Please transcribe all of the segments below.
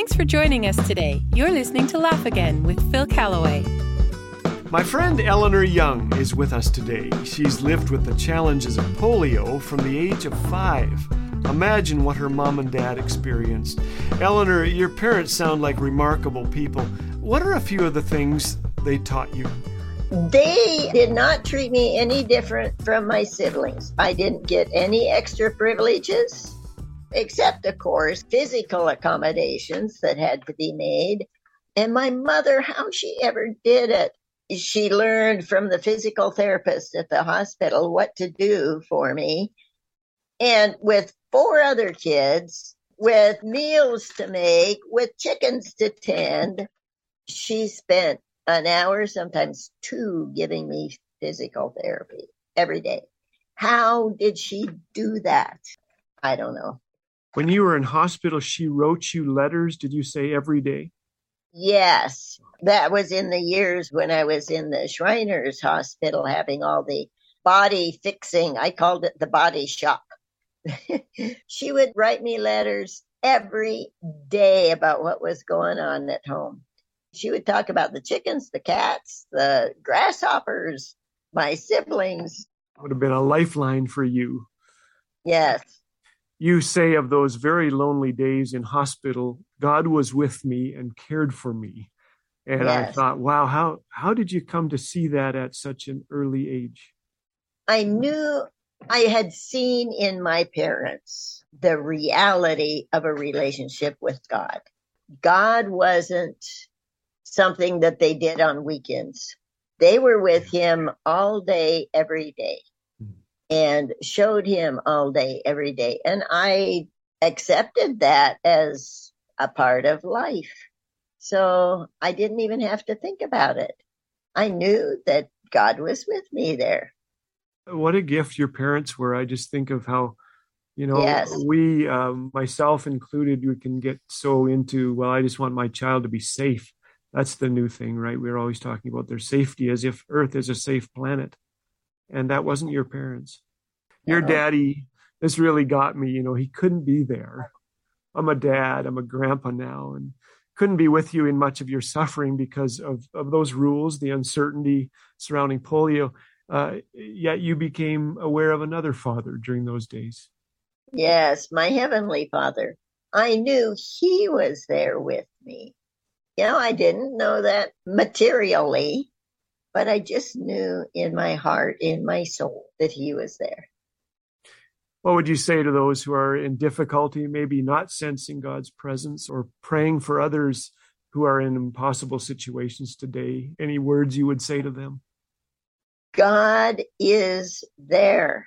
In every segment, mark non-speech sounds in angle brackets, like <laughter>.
Thanks for joining us today. You're listening to Laugh Again with Phil Callaway. My friend Eleanor Young is with us today. She's lived with the challenges of polio from the age of five. Imagine what her mom and dad experienced. Eleanor, your parents sound like remarkable people. What are a few of the things they taught you? They did not treat me any different from my siblings. I didn't get any extra privileges, except, of course, physical accommodations that had to be made. And my mother, how she ever did it she learned from the physical therapist at the hospital what to do for me. And with four other kids, with meals to make, with chickens to tend, she spent an hour, sometimes two, giving me physical therapy every day. How did she do that? I don't know. When you were in hospital, she wrote you letters, did you say every day? Yes, that was in the years when I was in the Shriners Hospital having all the body fixing. I called it the body shop. <laughs> she would write me letters every day about what was going on at home. She would talk about the chickens, the cats, the grasshoppers, my siblings. Would have been a lifeline for you. Yes you say of those very lonely days in hospital, God was with me and cared for me. And yes. I thought, wow, how how did you come to see that at such an early age? I knew I had seen in my parents the reality of a relationship with God. God wasn't something that they did on weekends. They were with him all day, every day and showed him all day, every day. And I accepted that as a part of life. So I didn't even have to think about it. I knew that God was with me there. What a gift your parents were. I just think of how, you know, yes. we, um, myself included, we can get so into, well, I just want my child to be safe. That's the new thing, right? We're always talking about their safety as if Earth is a safe planet and that wasn't your parents. Your daddy, this really got me. You know, he couldn't be there. I'm a dad, I'm a grandpa now, and couldn't be with you in much of your suffering because of, of those rules, the uncertainty surrounding polio. Uh, yet you became aware of another father during those days. Yes, my heavenly father. I knew he was there with me. You know, I didn't know that materially, but I just knew in my heart, in my soul, that he was there. What would you say to those who are in difficulty, maybe not sensing God's presence or praying for others who are in impossible situations today? Any words you would say to them? God is there.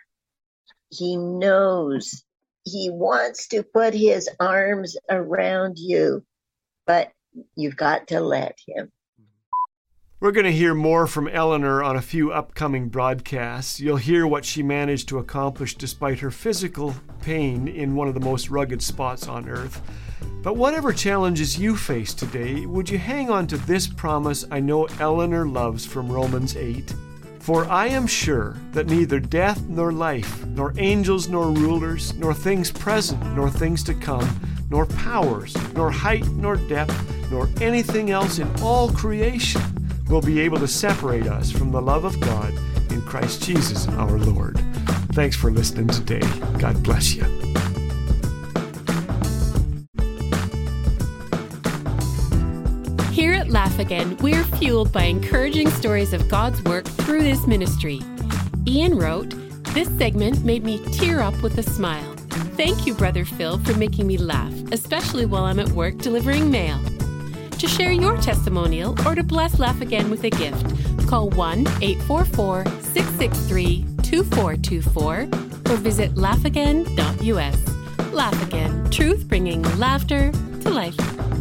He knows. He wants to put his arms around you, but you've got to let him. We're going to hear more from Eleanor on a few upcoming broadcasts. You'll hear what she managed to accomplish despite her physical pain in one of the most rugged spots on earth. But whatever challenges you face today, would you hang on to this promise I know Eleanor loves from Romans 8? For I am sure that neither death nor life, nor angels nor rulers, nor things present nor things to come, nor powers, nor height nor depth, nor anything else in all creation will be able to separate us from the love of God in Christ Jesus our Lord. Thanks for listening today. God bless you. Here at Laugh Again, we're fueled by encouraging stories of God's work through this ministry. Ian wrote, This segment made me tear up with a smile. Thank you, Brother Phil, for making me laugh, especially while I'm at work delivering mail. To share your testimonial or to bless Laugh Again with a gift, call 1 844 663 2424 or visit laughagain.us. Laugh Again, truth bringing laughter to life.